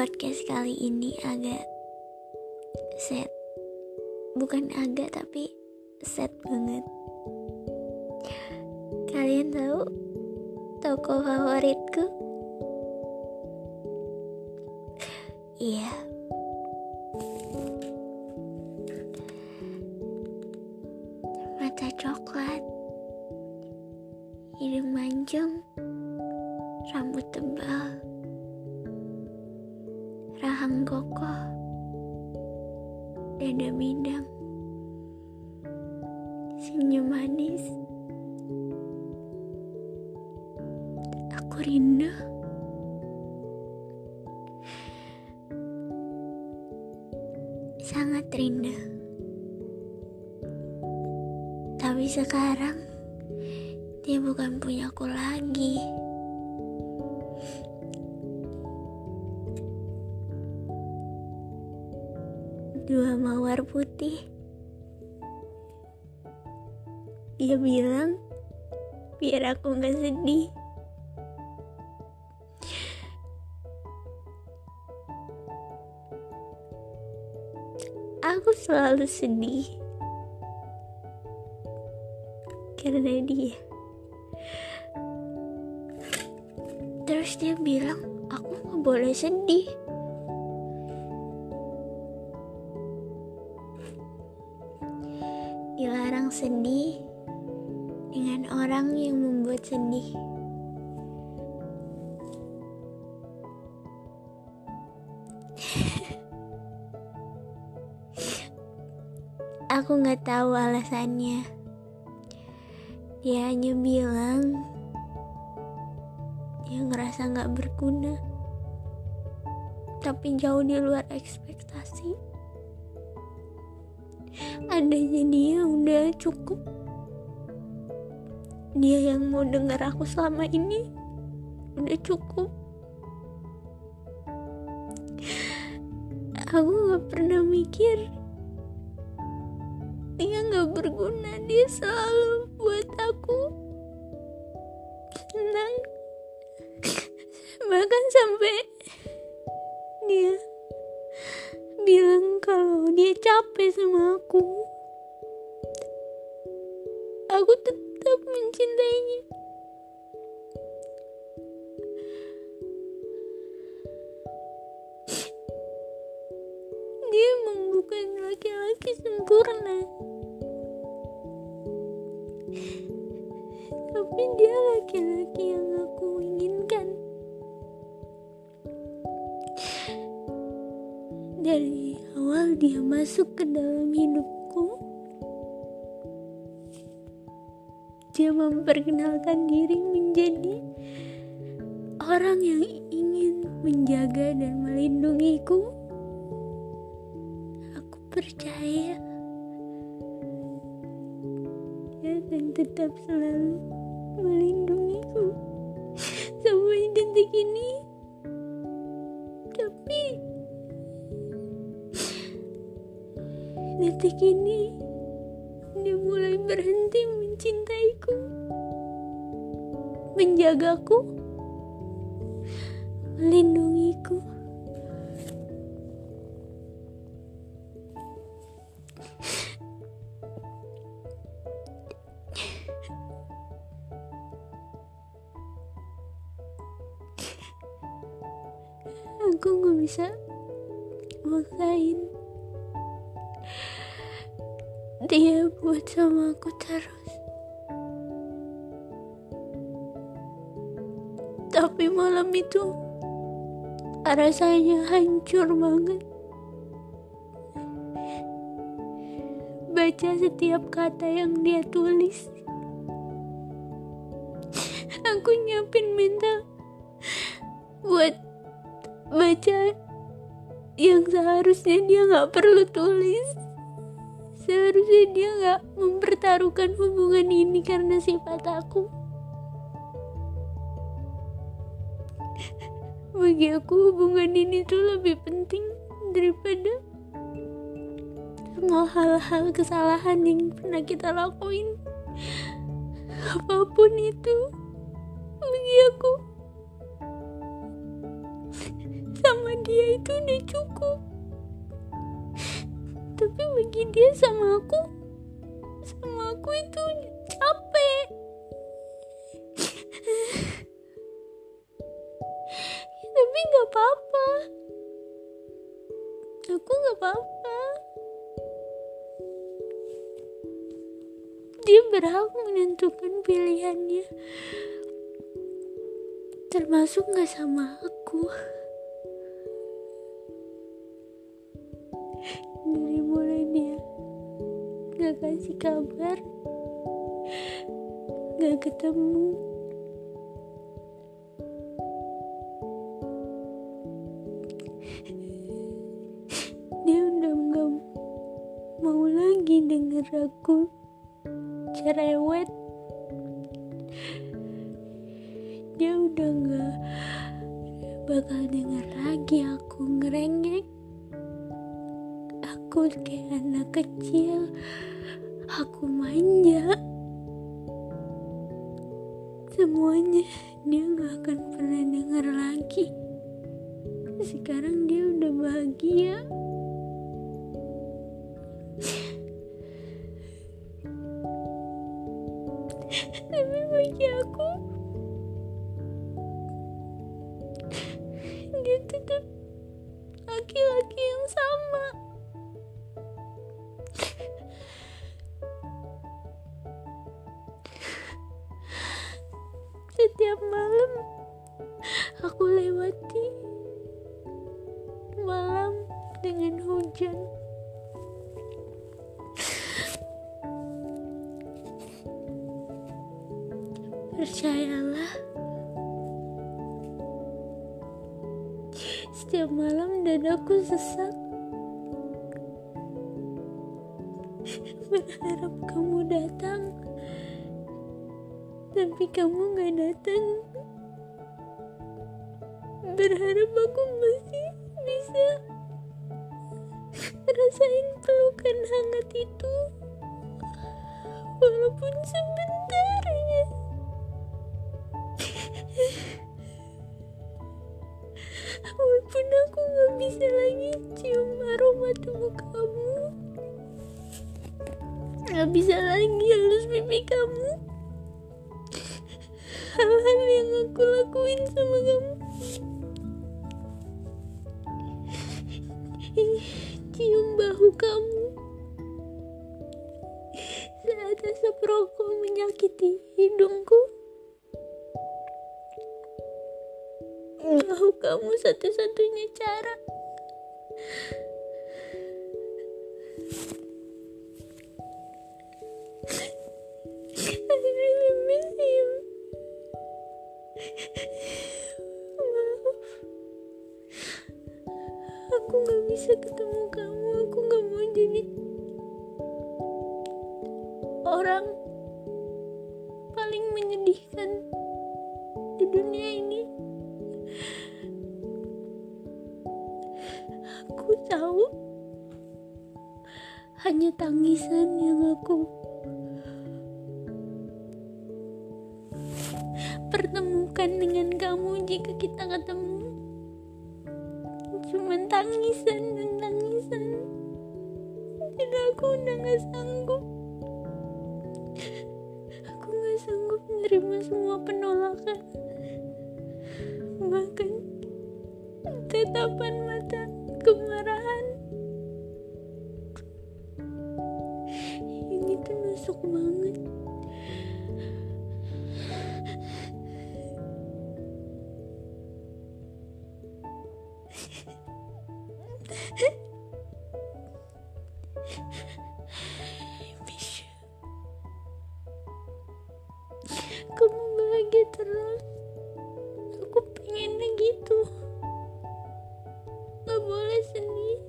podcast kali ini agak set bukan agak tapi set banget. Kalian tahu toko favoritku? Iya. Mata coklat hidung mancung rambut tebal rahang kokoh, dada bidang, senyum manis. Aku rindu. Sangat rindu. Tapi sekarang dia bukan punyaku lagi. Dua mawar putih. Dia bilang, biar aku gak sedih. Aku selalu sedih karena dia. Terus dia bilang, aku gak boleh sedih. Sedih dengan orang yang membuat sedih. Aku nggak tahu alasannya. Dia hanya bilang dia ngerasa nggak berguna, tapi jauh di luar ekspektasi adanya dia udah cukup. Dia yang mau dengar aku selama ini udah cukup. Aku gak pernah mikir dia gak berguna. Dia selalu buat aku senang. Bahkan sampai dia bilang kalau dia capek sama aku. Aku tetap mencintainya. Dia emang bukan laki-laki sempurna. Tapi dia laki-laki dari awal dia masuk ke dalam hidupku. Dia memperkenalkan diri menjadi orang yang ingin menjaga dan melindungiku. Aku percaya dia akan tetap selalu melindungiku. Sampai detik ini tapi detik ini dia mulai berhenti mencintaiku. Menjagaku. Melindungiku. Aku gak bisa maksain dia buat sama aku terus. Tapi malam itu rasanya hancur banget. Baca setiap kata yang dia tulis. Aku nyiapin mental buat baca yang seharusnya dia nggak perlu tulis seharusnya dia nggak mempertaruhkan hubungan ini karena sifat aku. Bagi aku hubungan ini tuh lebih penting daripada semua hal-hal kesalahan yang pernah kita lakuin. Apa pun itu bagi aku sama dia itu udah cukup tapi bagi dia sama aku sama aku itu capek. Tapi nggak apa-apa. Aku nggak apa-apa. Dia berhak menentukan pilihannya. Termasuk nggak sama aku nggak kasih kabar. Nggak ketemu. Dia udah nggak mau lagi denger aku cerewet. Dia udah nggak bakal denger lagi aku ngerengek. Aku kayak anak kecil aku manja semuanya dia nggak akan pernah denger lagi. Sekarang dia udah bahagia setiap malam aku lewati malam dengan hujan. Percayalah setiap malam dadaku sesak. Berharap kamu datang tapi kamu gak datang. Berharap aku masih bisa rasain pelukan hangat itu. Walaupun sebentar aja walaupun aku gak bisa lagi cium aroma tubuh kamu gak bisa lagi aku lakuin sama kamu. Cium bahu kamu. Saat asap rokok menyakiti hidungku. Bahu kamu satu-satunya cara. I really miss him. Aku gak bisa ketemu kamu. Aku gak mau jadi orang paling menyedihkan di dunia ini. Aku tahu hanya tangisan yang aku pertemukan dengan kamu jika kita ketemu. Cuman tangisan dan tangisan. Dan aku udah gak sanggup. Aku gak sanggup menerima semua penolakan. Bahkan tatapan mata kemarahan pengennya gitu. Gak boleh sedih.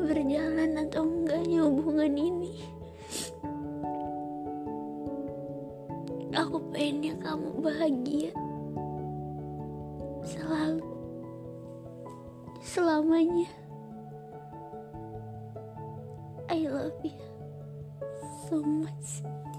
Berjalan atau enggaknya hubungan ini. Aku pengennya kamu bahagia selalu selamanya I love you so much